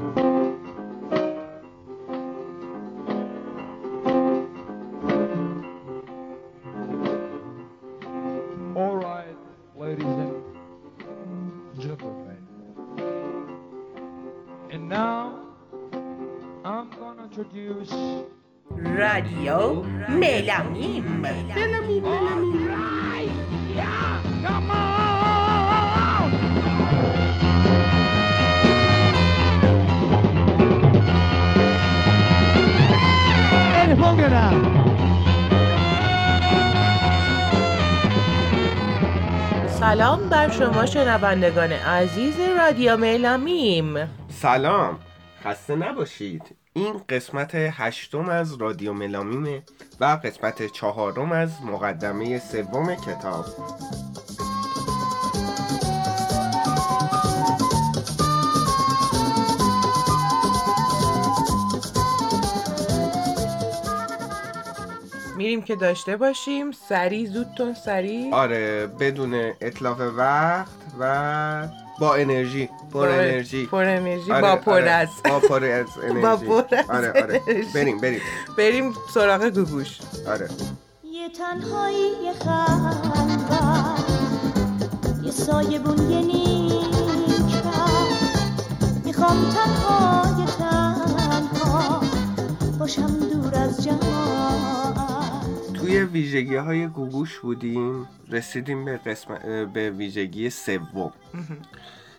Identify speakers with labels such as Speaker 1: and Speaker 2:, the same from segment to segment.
Speaker 1: All right, ladies and gentlemen. And now I'm gonna introduce
Speaker 2: Radio Melamim.
Speaker 1: Melamim, Melamim.
Speaker 2: سلام بر شما شنوندگان عزیز رادیو ملامیم
Speaker 3: سلام. خسته نباشید. این قسمت هشتم از رادیو ملامیمه و قسمت چهارم از مقدمه سوم کتاب.
Speaker 2: میریم که داشته باشیم. سری زودتون سری.
Speaker 3: آره بدون اطلاق وقت و با انرژی پر انرژی.
Speaker 2: پر انرژی
Speaker 3: آره،
Speaker 2: با پر
Speaker 3: آره،
Speaker 2: از.
Speaker 3: با پر از انرژی.
Speaker 2: با پر از
Speaker 3: آره آره.
Speaker 2: انرژی.
Speaker 3: بریم بریم.
Speaker 2: بریم سراغ گوگوش.
Speaker 3: آره.
Speaker 4: یه تنهایی یه خلوت یه سایه بون یه نیک می‌خوام تنها یه تنها باشم دور از جماعت
Speaker 3: توی ویژگی های گوگوش بودیم رسیدیم به قسم به ویژگی سوم.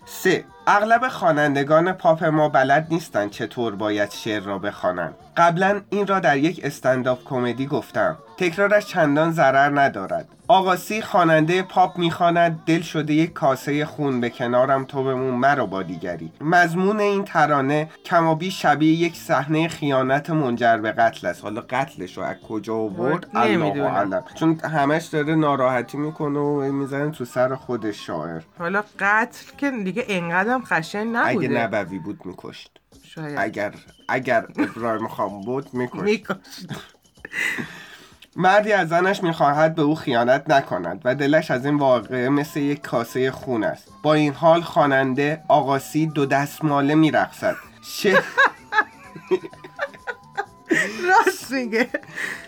Speaker 3: سه. اغلب خوانندگان پاپ ما بلد نیستن چطور باید شعر را بخوانند. قبلا این را در یک استنداپ کمدی گفتم. تکرارش چندان ضرر ندارد. آقاسی خواننده پاپ می‌خواند دل شده یک کاسه خون به کنارم تو بمون مرا با دیگری. مضمون این ترانه کمابی شبیه یک صحنه خیانت منجر به قتل است. حالا قتلش رو از کجا آورد؟ الله. اعلم. چون همش داره ناراحتی می‌کنه و می‌زنه تو سر خود شاعر.
Speaker 2: حالا قتل که دیگه انقدرم خشن نبوده.
Speaker 3: اگه نبوی بود میکشت.
Speaker 2: شاید.
Speaker 3: اگر اگر ابراهیم خان بود میکشت.
Speaker 2: میکشت.
Speaker 3: مردی از زنش می‌خواهد به او خیانت نکند و دلش از این واقعه مثل یک کاسه خون است. با این حال خواننده آقاسی دو دستماله میرقصد. شعر
Speaker 2: راست میگه.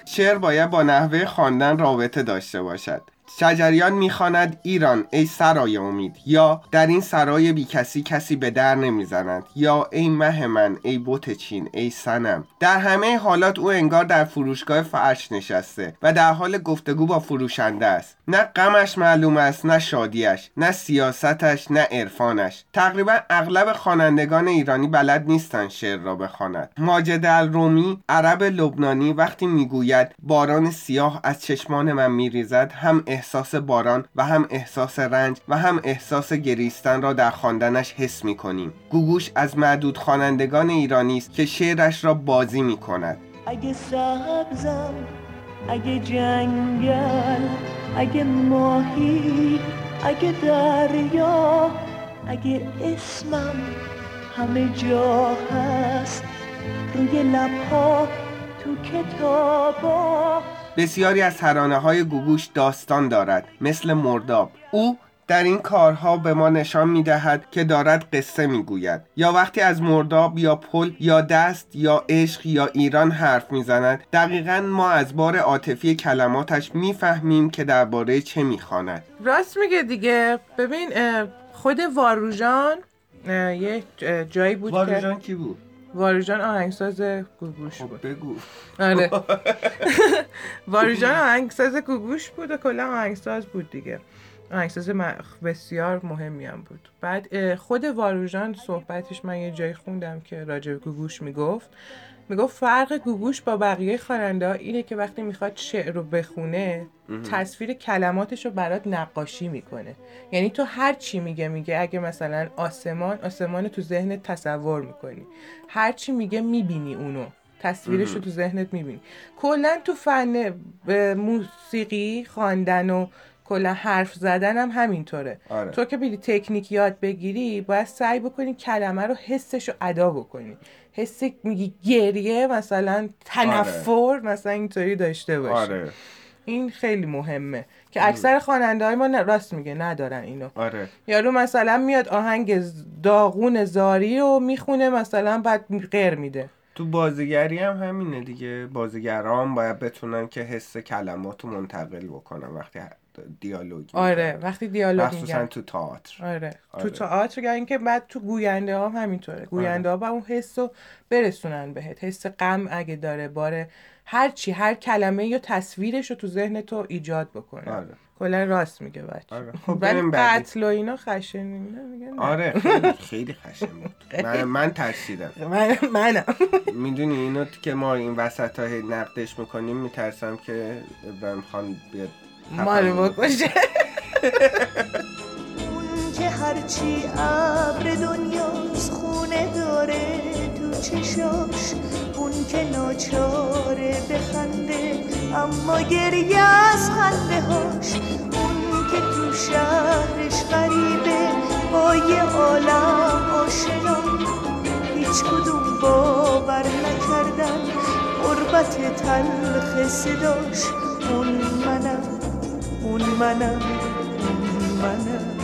Speaker 3: شعر باید با نحوه خواندن رابطه داشته باشد. شجریان می‌خواند ایران ای سرای امید یا در این سرای بی کسی کسی به در نمی‌زند یا ای مه من ای بوت چین ای سنم در همه حالات او انگار در فروشگاه فرش نشسته و در حال گفتگو با فروشنده است. نه غمش معلوم است نه شادیش نه سیاستش نه عرفانش. تقریبا اغلب خوانندگان ایرانی بلد نیستند شعر را بخواند. ماجد الرومی عرب لبنانی وقتی می‌گوید باران سیاه از چشمان من میریزد هم احساس باران و هم احساس رنج و هم احساس گریستن را در خواندنش حس می‌کنیم گوگوش از معدود خوانندگان ایرانی است که شعرش را بازی می‌کند
Speaker 4: اگه سبزم اگه جنگل اگه ماهی اگه دریا اگه اسمم همه جا هست. روی لبها تو کتابا
Speaker 3: بسیاری از ترانه های گوگوش داستان دارد مثل مرداب او در این کارها به ما نشان می دهد که دارد قصه می گوید یا وقتی از مرداب یا پل یا دست یا عشق یا ایران حرف می زند دقیقا ما از بار عاطفی کلماتش می فهمیم که درباره چه می خواند.
Speaker 2: راست میگه دیگه ببین خود واروژان یه جایی بود که
Speaker 3: کی بود؟
Speaker 2: واروژان آهنگساز گوگوش
Speaker 3: خب
Speaker 2: بود.
Speaker 3: بگو.
Speaker 2: آره. واروژان آهنگساز گوگوش بود و کلا آهنگساز بود دیگه. آهنگساز بسیار مهمی هم بود. بعد خود واروژان صحبتش من یه جایی خوندم که راجع به گوگوش می‌گفت. می‌گفت فرق گوگوش با بقیه خواننده اینه که وقتی می‌خواد شعر رو بخونه تصویر کلماتش رو برات نقاشی می‌کنه. یعنی تو هر چی میگه میگه اگه مثلا آسمان آسمان تو ذهنت تصور می‌کنی. هر چی میگه می‌بینی اونو. تصویرش رو تو ذهنت می‌بینی. کلا تو فن موسیقی خواندن و کلا حرف زدن هم همینطوره.
Speaker 3: آره.
Speaker 2: تو که بری تکنیک یاد بگیری باید سعی بکنی کلمه رو حسش رو ادا بکنی. حس میگی گریه مثلا تنفر مثلا اینطوری داشته باشی.
Speaker 3: آره.
Speaker 2: این خیلی مهمه. که اکثر خواننده های ما راست میگه ندارن اینو.
Speaker 3: آره.
Speaker 2: یارو مثلا میاد آهنگ داغون زاری رو می‌خونه مثلا بعد غیر میده.
Speaker 3: تو بازیگری هم همینه دیگه. بازیگران باید بتونن که حس کلمات رو منتقل بکنن وقتی دیالوگ
Speaker 2: آره وقتی دیالوگ
Speaker 3: مخصوصا تو تئاتر.
Speaker 2: آره.
Speaker 3: آره.
Speaker 2: تو تئاتر یعنی که بعد تو گوینده ها هم همینطوره. گوینده ها با اون حس رو برسونن بهت. حس غم اگه داره باره هر چی هر کلمه یا تصویرش رو تو ذهن تو ایجاد بکنه.
Speaker 3: آره.
Speaker 2: کلا راست میگه بچه
Speaker 3: آره. خب
Speaker 2: ولی. قتل و اینا خشن میگن.
Speaker 3: آره خیلی خیلی خشن بود من, من ترسیدم
Speaker 2: من منم
Speaker 3: می‌دونی اینو که ما این وسط ها هی نقدش می‌کنیم میترسم که ابراهیم خان بیاد
Speaker 2: ما رو بکشه
Speaker 4: که هرچی ابر دنیاست خونه داره تو چشاش. اون که ناچاره بخنده اما گریه از خنده هاش. اون که تو شهرش غریبه با یه عالم آشنا. هیچ کدوم باور نکردن قربت تلخ صداش. اون منم اون منم اون منم.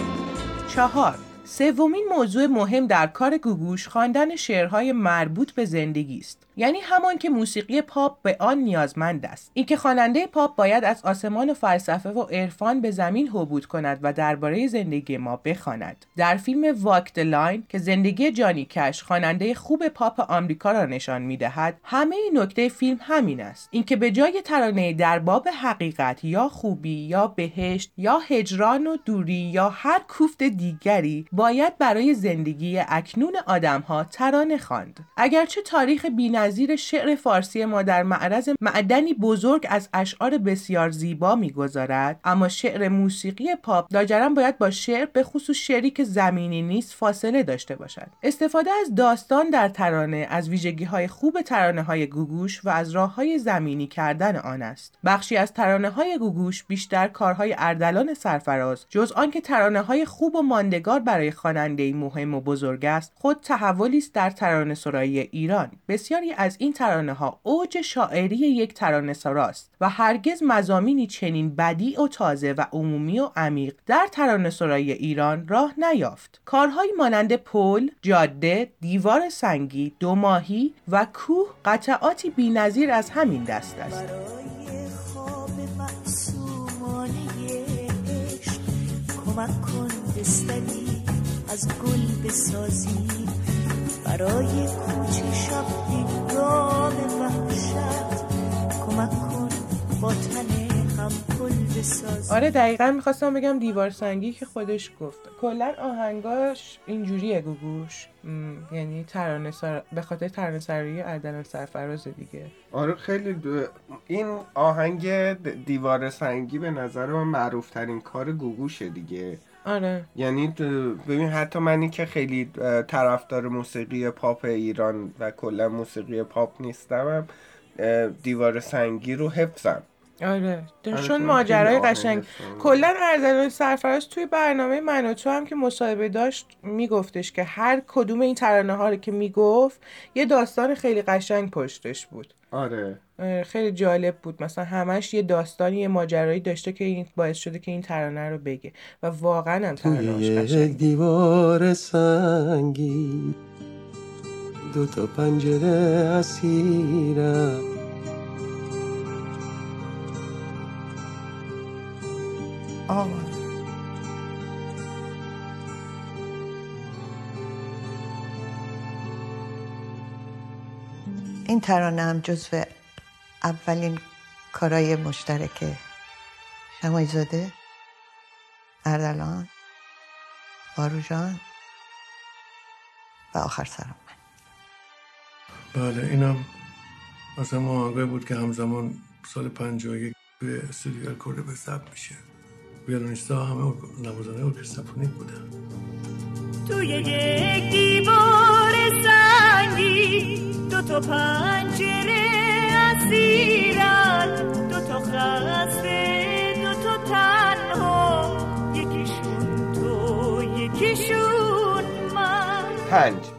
Speaker 2: چهار. سومین موضوع مهم در کار گوگوش خواندن شعرهای مربوط به زندگی است. یعنی همان که موسیقی پاپ به آن نیازمند است. اینکه خواننده پاپ باید از آسمان و فلسفه و عرفان به زمین هبوط کند و درباره زندگی ما بخواند. در فیلم Walk the Line که زندگی جانی کش خواننده خوب پاپ آمریکا را نشان می‌دهد همه نکته فیلم همین است. اینکه به جای ترانه در باب حقیقت یا خوبی یا بهشت یا هجران و دوری یا هر کوفت دیگری باید برای زندگی اکنون آدمها ترانه خواند. اگرچه تاریخ بینظیر شعر فارسی ما در معرض معدنی بزرگ از اشعار بسیار زیبا می‌گذارد. اما شعر موسیقی پاپ لاجرم باید با شعر به خصوص شعری که زمینی نیست فاصله داشته باشد. استفاده از داستان در ترانه از ویژگی های خوب ترانه های گوگوش و از راه های زمینی کردن آن است. بخشی از ترانه های گوگوش بیشتر کارهای اردلان سرفراز جز آنکه ترانه های خوب و ماندگار برای خواننده مهم و بزرگ است خود تحولی است در ترانه سرایی ایران. بسیاری از این ترانه ها اوج شاعری یک ترانه سراست و هرگز مزامینی چنین بدیع و تازه و عمومی و عمیق در ترانه سرایی ایران راه نیافت. کارهایی مانند پل، جاده، دیوار سنگی، دو ماهی و کوه قطعاتی بی‌نظیر از همین دست است.
Speaker 4: از گل بسازی. برای کوچه شب هنگام وحشت. کمک کن با تن هم پل بسازی
Speaker 2: آره دقیقا می‌خواستم بگم دیوار سنگی که خودش گفت. کلا آهنگاش اینجوریه گوگوش. م، یعنی ترانه سر... به خاطر ترانه سرایی اردلان سرفراز دیگه.
Speaker 3: آره خیلی دو... این آهنگ دیوار سنگی به نظر من معروف ترین کار گوگوشه دیگه.
Speaker 2: آره.
Speaker 3: یعنی ببین حتی منی که خیلی طرفدار موسیقی پاپ ایران و کلا موسیقی پاپ نیستم دیوار سنگی رو حفظم.
Speaker 2: آره.
Speaker 3: آره،
Speaker 2: چون ماجرای قشنگ. کلا اردلان سرفراز توی برنامه من و تو هم که مصاحبه داشت میگفتش که هر کدوم این ترانه ها رو که می‌گفت یه داستان خیلی قشنگ پشتش بود.
Speaker 3: آره.
Speaker 2: خیلی جالب بود. مثلا همش یه داستانی یه ماجرایی داشته که این باعث شده که این ترانه رو بگه. و واقعا هم قشنگ
Speaker 5: دیوار سنگی دو تا پنجره اسیرم.
Speaker 2: آه.
Speaker 6: این ترانه هم جزو اولین کارای مشترک شمای زاده اردلان باروجان و آخر سرم من
Speaker 7: بله اینم از آهنگایی بود که همزمان سال 51 به استودیو الکورده به ثبت میشه ویولونیستا همه نوازنده ارکستر سمفونیک بودن
Speaker 4: توی یک دیوار سنگی دو تا پنجره اسیرن دو تا خسته دو تا تنها. یکیشون تو یکیشون من.
Speaker 3: پنج.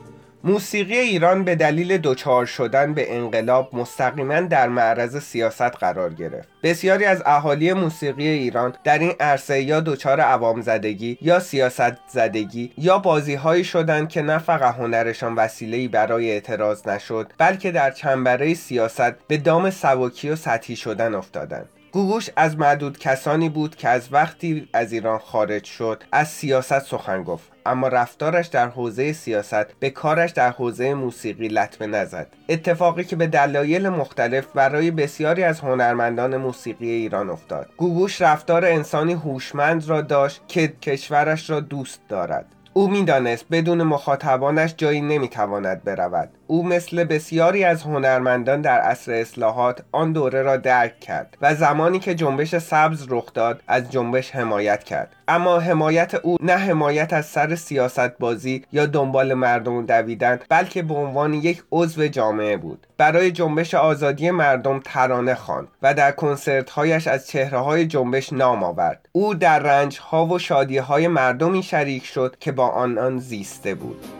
Speaker 3: موسیقی ایران به دلیل دچار شدن به انقلاب مستقیما در معرض سیاست قرار گرفت. بسیاری از اهالی موسیقی ایران در این عرصه یا دچار عوام زدگی یا سیاست زدگی یا بازی هایی شدند که نه فقط هنرشان وسیله‌ای برای اعتراض نشد بلکه در چنبره سیاست به دام سواکی و سطحی شدن افتادند. گوگوش از معدود کسانی بود که از وقتی از ایران خارج شد از سیاست سخن گفت. اما رفتارش در حوزه سیاست به کارش در حوزه موسیقی لطمه نزد. اتفاقی که به دلایل مختلف برای بسیاری از هنرمندان موسیقی ایران افتاد. گوگوش رفتار انسانی هوشمند را داشت که کشورش را دوست دارد. او می‌دانست بدون مخاطبانش جایی نمی‌تواند برود. او مثل بسیاری از هنرمندان در عصر اصلاحات آن دوره را درک کرد و زمانی که جنبش سبز رخ داد از جنبش حمایت کرد. اما حمایت او نه حمایت از سر سیاست بازی یا دنبال مردم دویدن بلکه به عنوان یک عضو جامعه بود. برای جنبش آزادی مردم ترانه خواند و در کنسرتهایش از چهره های جنبش نام آورد. او در رنج ها و شادی های مردمی شریک شد که با آنان زیسته بود.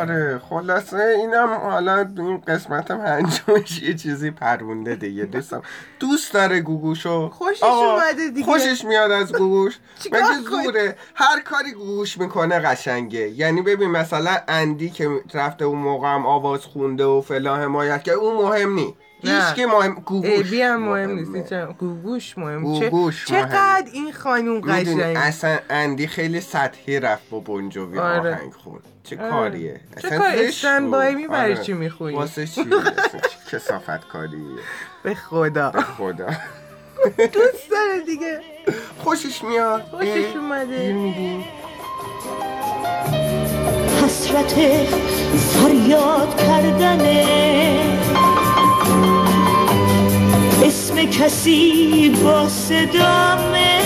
Speaker 3: آره خلاصه اینم حالا این قسمت پنجمش یه چیزی پرونده دیگه دوستم دوست داره گوگوشو
Speaker 2: خوشش اومده دیگه.
Speaker 3: خوشش میاد از گوگوش مگه؟ زوره هر کاری گوگوش می‌کنه قشنگه یعنی ببین مثلا اندی که رفته اون موقع هم آواز خونده و فلان حمایت که اون مهم نی. هیچ که مهم گوگوش
Speaker 2: هم مهم. نیست چه- گوگوش مهم. چه-
Speaker 3: گوگوش
Speaker 2: چقدر این خانوم قشنگ
Speaker 3: اصلا اندی خیلی سطحی رفت با بونجوی
Speaker 2: آره.
Speaker 3: آهنگ خون. چه
Speaker 2: آره.
Speaker 3: کاریه؟
Speaker 2: چه
Speaker 3: اصلا
Speaker 2: کار
Speaker 3: زشت
Speaker 2: استند بای
Speaker 3: بود.
Speaker 2: می‌بری
Speaker 3: آره.
Speaker 2: چی می‌خونی؟
Speaker 3: واسه چی؟ چه کسافت کاریه
Speaker 2: به خدا.
Speaker 3: به خدا.
Speaker 2: دوست داره دیگه.
Speaker 3: خوشش میاد.
Speaker 2: خوشش اومده.
Speaker 3: گیر میدیم
Speaker 4: حسرت فریاد کردنه. اسم کسی با صدامه؟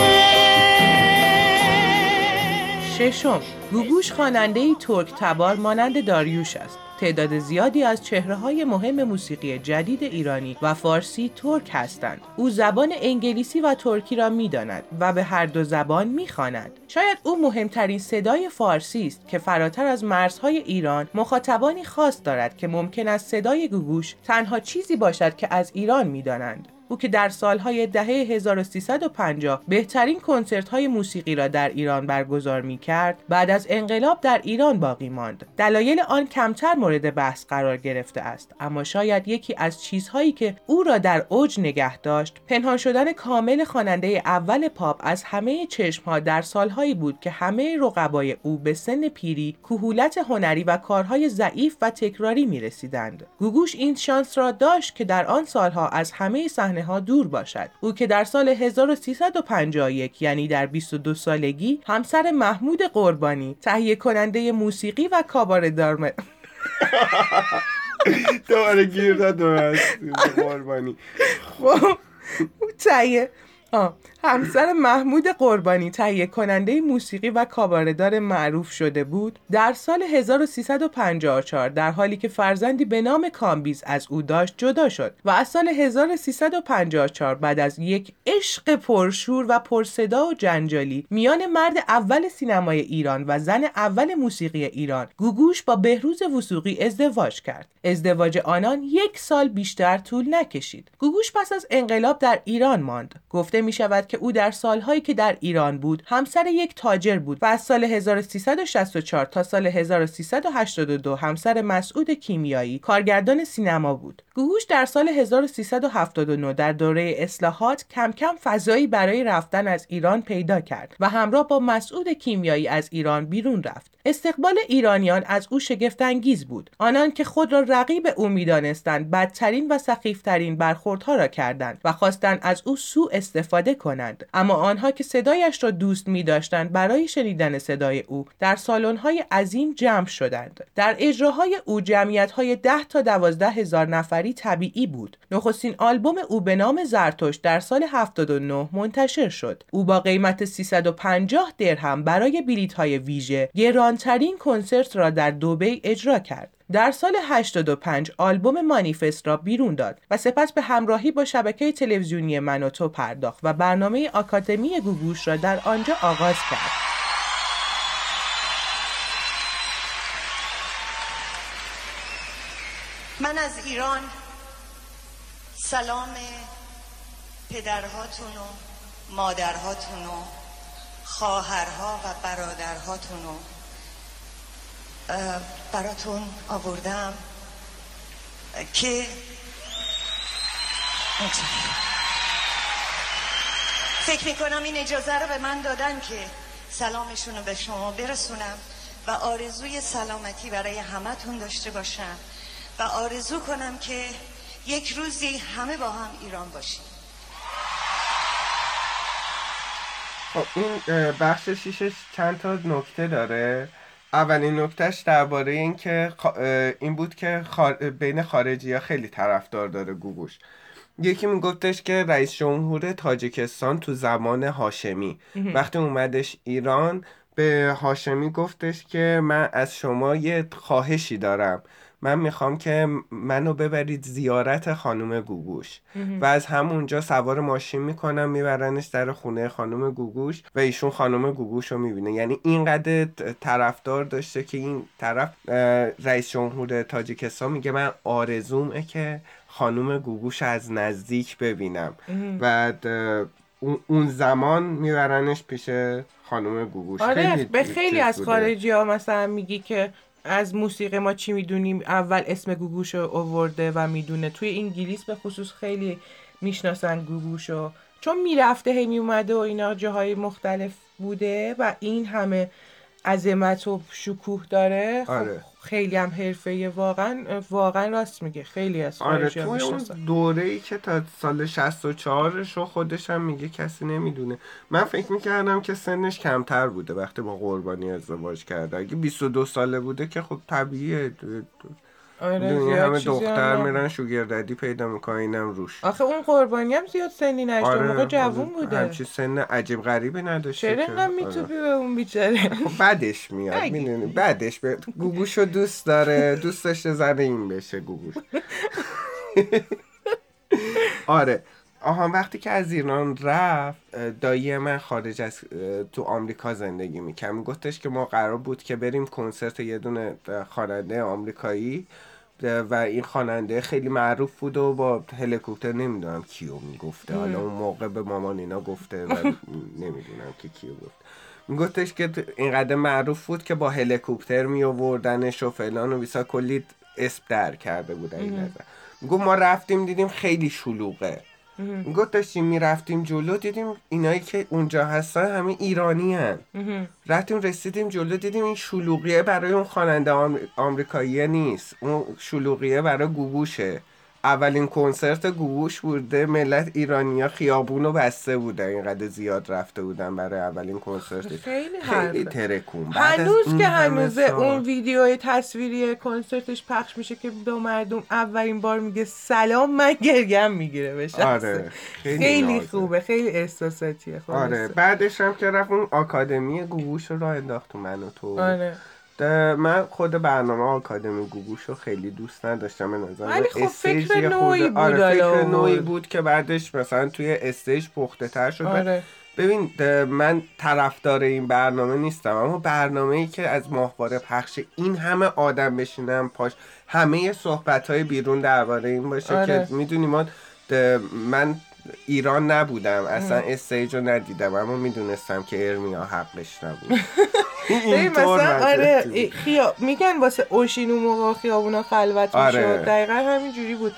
Speaker 2: ششم گوگوش خواننده ترک تبار مانند داریوش است. تعداد زیادی از چهره های مهم موسیقی جدید ایرانی و فارسی ترک هستند. او زبان انگلیسی و ترکی را می‌داند و به هر دو زبان می‌خواند. شاید او مهمترین صدای فارسی است که فراتر از مرزهای ایران مخاطبانی خاص دارد که ممکن است صدای گوگوش تنها چیزی باشد که از ایران می‌دانند. او که در سالهای دهه 1350 بهترین کنسرت های موسیقی را در ایران برگزار می کرد بعد از انقلاب در ایران باقی ماند. دلایل آن کمتر مورد بحث قرار گرفته است اما شاید یکی از چیزهایی که او را در اوج نگه داشت پنهان شدن کامل خواننده اول پاپ از همه چشمها در سالهایی بود که همه رقبای او به سن پیری کهولت هنری و کارهای ضعیف و تکراری می رسیدند گوگوش این شانس را داشت که در آن سالها از همه صحنه ها دور باشد. او که در سال 1351 یعنی در 22 سالگی همسر محمود قربانی تهیه کننده موسیقی و کاباردار م-
Speaker 3: دوباره گیر داد قربانی.
Speaker 2: خب او تهیه آه. همسر محمود قربانی تهیه کننده موسیقی و کاباردار معروف شده بود در سال 1354 در حالی که فرزندی به نام کامبیز از او داشت جدا شد و از سال 1354 بعد از یک عشق پرشور و پرصدا و جنجالی میان مرد اول سینمای ایران و زن اول موسیقی ایران گوگوش با بهروز وثوقی ازدواج کرد. ازدواج آنان یک سال بیشتر طول نکشید. گوگوش پس از انقلاب در ایران ماند. گفته می شود که او در سالهایی که در ایران بود همسر یک تاجر بود و از سال 1364 تا سال 1382 همسر مسعود کیمیایی کارگردان سینما بود. گوگوش در سال 1379 در دوره اصلاحات کم کم فضایی برای رفتن از ایران پیدا کرد و همراه با مسعود کیمیایی از ایران بیرون رفت. استقبال ایرانیان از او شگفتانگیز بود. آنان که خود را رقیب او می‌دانستند بدترین و سخیفترین برخوردها را کردند و خواستند از او سوء استفاده کنند. اما آنها که صدایش را دوست می داشتند برای شنیدن صدای او در سالن‌های عظیم جمع شدند. در اجراهای او جمعیت‌های ده تا دوازده هزار نفری طبیعی بود. نخستین آلبوم او به نام زرتوش در سال 79 منتشر شد. او با قیمت 350 درهم برای بلیط های ویژه گرانترین کنسرت را در دوبی اجرا کرد. در سال 85 آلبوم مانیفست را بیرون داد و سپس به همراهی با شبکه تلویزیونی منوتو پرداخت و برنامه آکادمی گوگوش را در آنجا آغاز کرد.
Speaker 6: من از ایران سلام پدرهاتون و مادرهاتون و خواهرها و برادرهاتون اه، براتون آوردم که فکر می‌کنم این اجازه رو به من دادن که سلامشون رو به شما برسونم و آرزوی سلامتی برای همتون داشته باشم و آرزو کنم که یک روزی همه با هم ایران باشیم.
Speaker 3: خب این بخش شیشش چند تا نکته داره؟ اولین نکتهش درباره این که این بود که. بین خارجی ها خیلی طرفدار داره گوگوش. یکی میگفتش که رئیس جمهور تاجیکستان تو زمان هاشمی. وقتی اومدش ایران به هاشمی گفتش که من از شما یه خواهشی دارم. من می‌خوام که منو ببرید زیارت خانم گوگوش. و از همونجا سوار ماشین می‌کنم میبرنش در خونه خانم گوگوش و ایشون خانم گوگوش رو می‌بینه. یعنی اینقدر طرفدار داشته که این طرف رئیس جمهور تاجیکستان میگه من آرزومه که خانم گوگوش از نزدیک ببینم. و اون- زمان میبرنش پیش خانم گوگوش.
Speaker 2: آره به خیلی از. خارجی ها مثلا میگی که از موسیقی ما چی می‌دونیم؟ اول اسم گوگوش آورده و می‌دونه. توی انگلیس به خصوص خیلی می‌شناسن گوگوشو. چون می‌رفته هی میومده و اینا جاهای مختلف بوده و این همه عظمت و شکوه داره. خب
Speaker 3: آره.
Speaker 2: خیلی هم حرفه واقعا واقعا راست میگه. خیلی از
Speaker 3: آره توی اون دوره ای که تا سال 64 رو خودش هم میگه کسی نمی‌دونه. من فکر می‌کردم که سنش کمتر بوده وقتی با قربانی ازدواج کرده. اگه 22 ساله بوده که خب طبیعیه.
Speaker 2: آره
Speaker 3: همه
Speaker 2: هم
Speaker 3: دختر
Speaker 2: نه.
Speaker 3: میرن شوگرددی پیدا می‌کنن اینم روش
Speaker 2: آخه اون قربانی هم زیاد سنی نشده آره موقع جوون بوده
Speaker 3: همچی سن عجیب غریبی نداشته
Speaker 2: چرا. اینقدر
Speaker 3: آره.
Speaker 2: میتوپی به اون بیچاره
Speaker 3: خب بعدش میاد. می‌دونی بعدش به گوگوشو دوست داره دوست داشته این بشه گوگوش آره آها وقتی که از ایران رفت دایی من خارج از تو آمریکا زندگی می‌کرد میگفتش که ما قرار بود که بریم کنسرت یه دونه خواننده آمریکایی و این خواننده خیلی معروف بود و با هلیکوپتر نمی‌دونم کیو می‌گفته. حالا اون موقع به مامان اینا گفته و نمی‌دونم که کیو گفت میگفتش که اینقدر معروف بود که با هلیکوپتر می آوردنش و فلان و بیسا کلی اسم در کرده بودن این نظر. می‌گفت ما رفتیم دیدیم خیلی شلوغه. می‌گفت داشتیم می‌رفتیم جلو دیدیم اینایی که اونجا هستن همه ایرانی هن. رفتیم رسیدیم جلو دیدیم این شلوغیه برای اون خواننده آمر- آمریکاییه نیست. اون شلوغیه برای گوگوشه. اولین کنسرت گوگوش بوده ملت ایرانیا خیابون رو بسته بودن اینقدر زیاد رفته بودن برای اولین کنسرت
Speaker 2: خیلی
Speaker 3: خیلی
Speaker 2: حرفه.
Speaker 3: ترکون
Speaker 2: هنوز که
Speaker 3: سال.
Speaker 2: اون ویدیوی تصویری کنسرتش پخش میشه که به مردم اولین بار میگه سلام من گرگم می‌گیره به شخصه.
Speaker 3: آره خیلی,
Speaker 2: خیلی. خوبه خیلی احساساتیه.
Speaker 3: آره بعدش هم که رفت اون آکادمی گوگوش رو راه انداخت تو من و تو
Speaker 2: آره
Speaker 3: من خود برنامه آکادمی گوگوش رو خیلی دوست نداشتم به نظر
Speaker 2: ولی خب فکر
Speaker 3: یه
Speaker 2: نوعی بود
Speaker 3: آره فکر نوعی. بود که بعدش مثلا توی استیج پخته تر شد
Speaker 2: آره
Speaker 3: ببین من طرفدار این برنامه نیستم اما برنامه ای که از ماهواره پخش این همه آدم بشینن پاش همه صحبت های بیرون درباره این باشه
Speaker 2: آره.
Speaker 3: که می‌دونی ما ده- من ایران نبودم اصلا استیج رو ندیدم اما می‌دونستم که ارمیا حقش نبود.
Speaker 2: مثلا آره خیا... میگن واسه اوشین اون موقع خیابونا خلوت
Speaker 3: آره.
Speaker 2: می‌شد دقیقا همین جوری بود.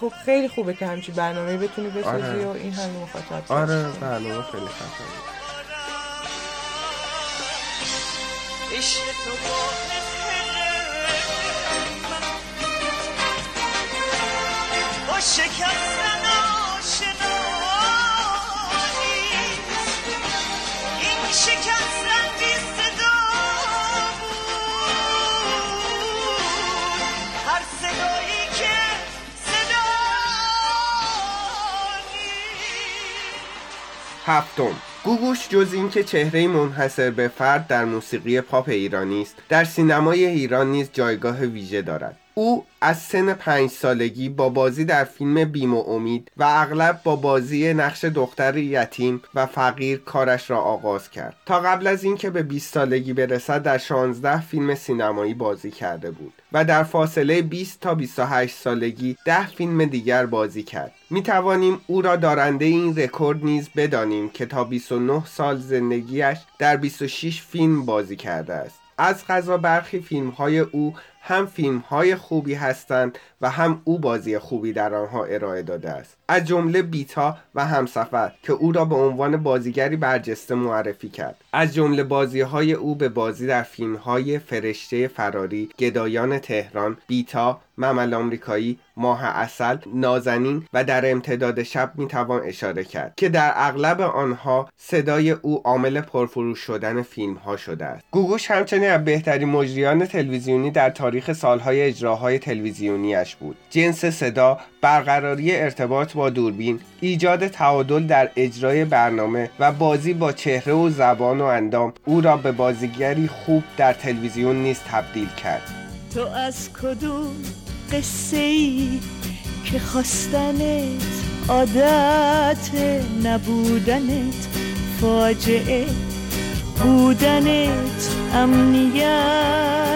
Speaker 2: خب خیلی خوبه که همچی برنامه بتونی بسازی
Speaker 3: آره.
Speaker 2: و این همه مخاطب
Speaker 3: آره. برنامه خیلی خفنه.
Speaker 4: عشق تو با با
Speaker 3: هفتم. گوگوش جز اینکه چهره منحصر به فرد در موسیقی پاپ ایرانی است در سینمای ایران نیز جایگاه ویژه دارد. او از سن پنج سالگی با بازی در فیلم بیم و امید و اغلب با بازی نقش دختر یتیم و فقیر کارش را آغاز کرد. تا قبل از اینکه به 20 سالگی برسد در 16 فیلم سینمایی بازی کرده بود و در فاصله 20 تا 28 سالگی 10 فیلم دیگر بازی کرد. می توانیم او را دارنده این رکورد نیز بدانیم که تا 29 سال زندگیش در 26 فیلم بازی کرده است. از قضا برخی فیلم های او هم فیلم های خوبی هستند و هم او بازی خوبی در آنها ارائه داده است. از جمله بیتا و همسفر که او را به عنوان بازیگری برجسته معرفی کرد. از جمله بازی های او به بازی در فیلم های فرشته فراری گدایان تهران بیتا ممل آمریکایی ماه اصل نازنین و در امتداد شب می‌توان اشاره کرد که در اغلب آنها صدای او عامل پرفروش شدن فیلم ها شده است. گوگوش همچنین از بهترین مجریان تلویزیونی در تاریخ سالهای اجراهای تلویزیونیش بود. جنس صدا برقراری ارتباط با دوربین ایجاد تعادل در اجرای برنامه و بازی با چهره و زبان و اندام او را به بازیگری خوب در تلویزیون نیز تبدیل کرد.
Speaker 8: تو از کدوم قصه ای که خواستنت عادت نبودنت فاجعه بودنت امنیته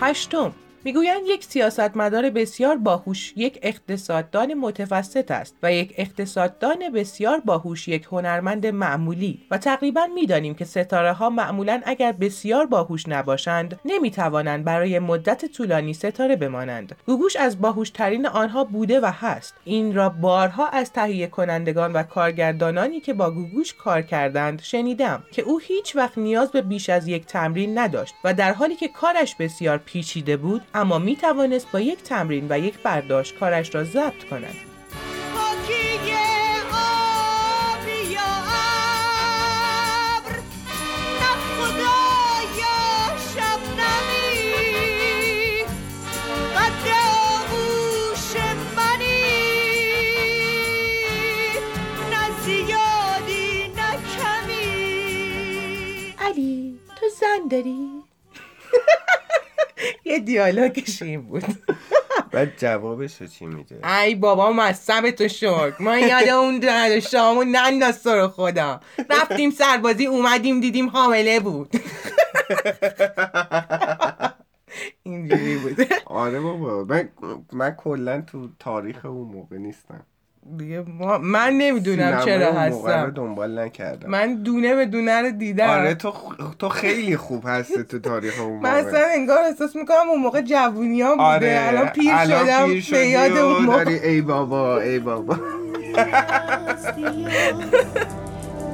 Speaker 2: هشتم. می‌گویند یک سیاستمدار بسیار باهوش یک اقتصاددان متوسط است و یک اقتصاددان بسیار باهوش یک هنرمند معمولی. و تقریبا می‌دانیم که ستاره ها معمولا اگر بسیار باهوش نباشند نمی‌توانند برای مدت طولانی ستاره بمانند. گوگوش از باهوشترین آنها بوده و هست. این را بارها از تهیه کنندگان و کارگردانانی که با گوگوش کار کردند شنیدم که او هیچ وقت نیاز به بیش از یک تمرین نداشت و در حالی که کارش بسیار پیچیده بود اما می توانست با یک تمرین و یک برداشت کارش را ضبط کند. علی تو زن داری؟ یه دیالوگش این بود.
Speaker 3: بعد جوابش چی میده؟
Speaker 2: ای بابا مصب تو شکر ما یاد اون نداشتم و ننداز تو رو خدا. رفتیم سربازی اومدیم دیدیم حامله بود. اینجوری بود.
Speaker 3: آره بابا. من, من کلا تو تاریخ اون موقع نیستم.
Speaker 2: دیگه ما من نمی‌دونم چرا هستم.
Speaker 3: دنبال نکردم.
Speaker 2: من دونه به دونه رو دیدم.
Speaker 3: آره تو خ- تو خیلی خوب هستی تو تاریخ اون
Speaker 2: من
Speaker 3: موقع.
Speaker 2: اصلا انگار احساس می‌کنم اون موقع جوونیام بوده.
Speaker 3: آره
Speaker 2: الان پیر شدم
Speaker 3: پیر شدی
Speaker 2: به یاد
Speaker 3: و
Speaker 2: اون موقع.
Speaker 3: داری ای بابا ای بابا.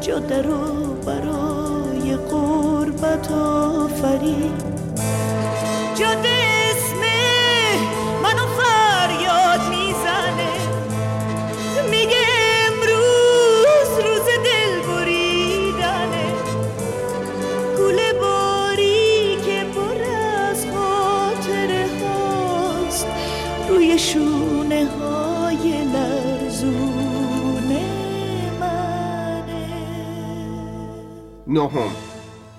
Speaker 8: جده رو برای قربت آفرید جده شونه های لرزونه منه.
Speaker 3: نهم.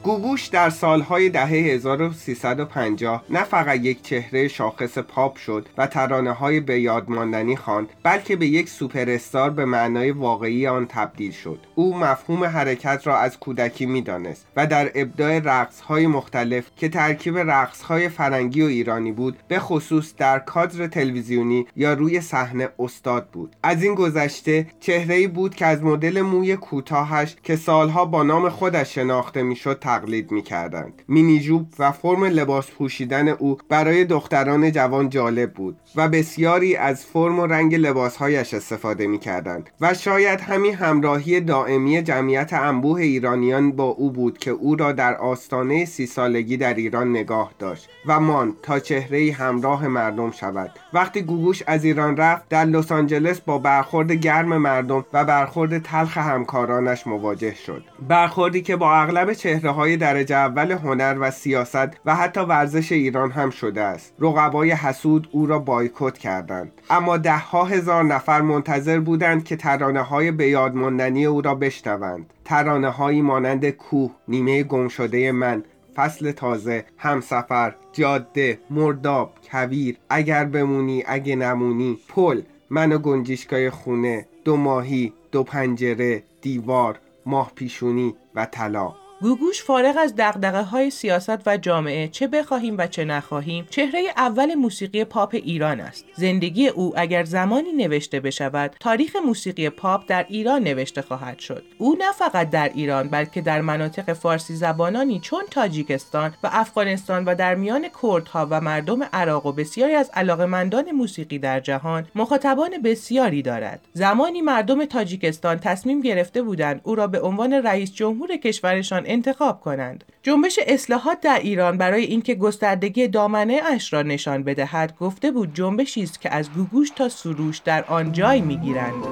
Speaker 3: گوگوش در سالهای دهه 1350 نه فقط یک چهره شاخص پاپ شد و ترانه های به یاد ماندنی خواند بلکه به یک سوپر استار به معنای واقعی آن تبدیل شد. او مفهوم حرکت را از کودکی می‌دانست و در ابداع رقص های مختلف که ترکیب رقص های فرنگی و ایرانی بود به خصوص در کادر تلویزیونی یا روی صحنه استاد بود. از این گذشته چهره بود که از مدل موی کوتاهش که سالها با نام خودش شناخته می‌شد تقلید می‌کردند. مینی جوب و فرم لباس پوشیدن او برای دختران جوان جالب بود و بسیاری از فرم و رنگ لباسهایش استفاده می‌کردند و شاید همین همراهی دائمی جمعیت انبوه ایرانیان با او بود که او را در آستانه سی سالگی در ایران نگاه داشت و ماند تا چهره همراه مردم شود. وقتی گوگوش از ایران رفت در لس آنجلس با برخورد گرم مردم و برخورد تلخ همکارانش مواجه شد. برخوردی که با اغلب چهره های درجه اول هنر و سیاست و حتی ورزش ایران هم شده است. رقبای حسود او را بایکوت کردند. اما ده ها هزار نفر منتظر بودند که ترانه های به ماندنی او را بشنوند. ترانه هایی مانند کوه نیمه گم شده من فصل تازه همسفر جاده مرداب کویر اگر بمونی اگه نمونی پل من و گنجیشکای خونه دو ماهی دو پنجره دیوار ماه پیشونی و طلا.
Speaker 2: گوگوش فارغ از دقدقه های سیاست و جامعه چه بخواهیم و چه نخواهیم چهره اول موسیقی پاپ ایران است. زندگی او اگر زمانی نوشته بشود تاریخ موسیقی پاپ در ایران نوشته خواهد شد. او نه فقط در ایران بلکه در مناطق فارسی زبانانی چون تاجیکستان و افغانستان و در میان کردها و مردم عراق و بسیاری از علاقمندان موسیقی در جهان مخاطبان بسیاری دارد. زمانی مردم تاجیکستان تصمیم گرفته بودند او را به عنوان رئیس جمهور کشورشان انتخاب کنند. جنبش اصلاحات در ایران برای اینکه گستردگی دامنه اش را نشان بدهد گفته بود جنبشی است که از گوگوش تا سروش در آن جای می‌گیرند.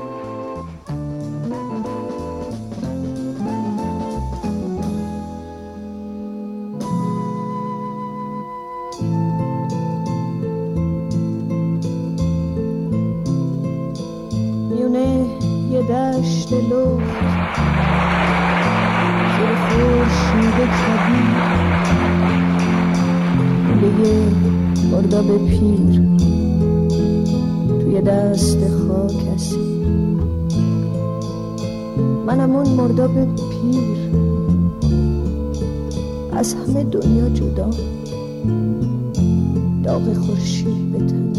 Speaker 8: دشت مرداب پیر. توی دست خاکسی. منم اون مرداب پیر. از همه دنیا جدا. داغ خورشید به تنم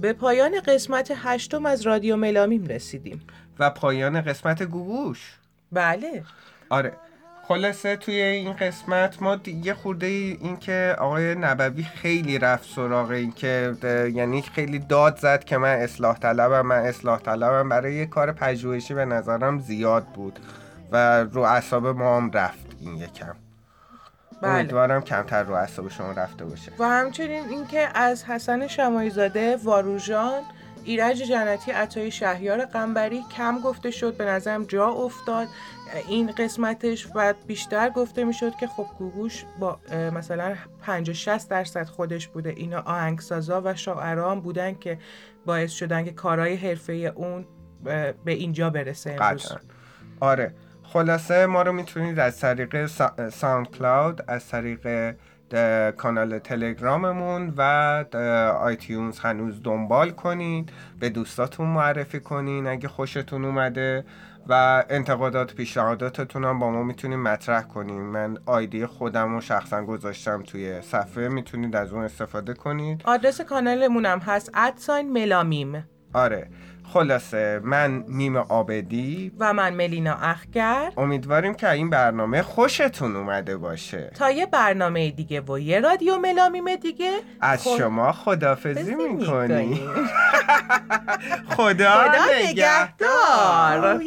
Speaker 2: به پایان قسمت هشتم از رادیو ملامیم رسیدیم.
Speaker 3: و پایان قسمت گوگوش.
Speaker 2: بله.
Speaker 3: آره. خلاصه توی این قسمت ما یه خورده این که آقای نبوی خیلی رفت سراغ این که یعنی خیلی داد زد که من اصلاح طلبم من اصلاح طلبم. برای یه کار پژوهشی به نظرم زیاد بود و رو اعصاب ما هم رفت این یکم.
Speaker 2: بله.
Speaker 3: امیدوارم کمتر رو اعصاب شما رفته باشه.
Speaker 2: و همچنین اینکه از حسن شمایی زاده واروژان ایرج جنتی عطای شهیار قنبری کم گفته شد به نظرم جا افتاد. این قسمتش و بیشتر گفته می‌شد که خب گوگوش با مثلا 50 60 درصد خودش بوده. اینا آهنگسازا و شاعران بودن که باعث شدن که کارهای حرفه اون به اینجا برسه امروز.
Speaker 3: آره. خلاصه ما رو می‌تونید از طریق سا- ساوند کلاود از طریق کانال تلگراممون و آیتیونز هنوز دنبال کنین به دوستاتون معرفی کنین اگه خوشتون اومده و انتقادات پیشنهاداتتون هم با ما می‌تونین مطرح کنین. من آیدی خودم رو شخصا گذاشتم توی صفحه می‌تونید از اون استفاده کنید.
Speaker 2: آدرس کانالمون هم هست ادساین ملامیم.
Speaker 3: آره. خلاصه من میم آبدی.
Speaker 2: و من ملینا اخگر.
Speaker 3: امیدواریم که این برنامه خوشتون اومده باشه.
Speaker 2: تا یه برنامه دیگه و یه رادیو ملامیم دیگه.
Speaker 3: از
Speaker 2: خب،
Speaker 3: شما خدافزی می‌کنی. خدا
Speaker 2: خدا
Speaker 3: نگهدار.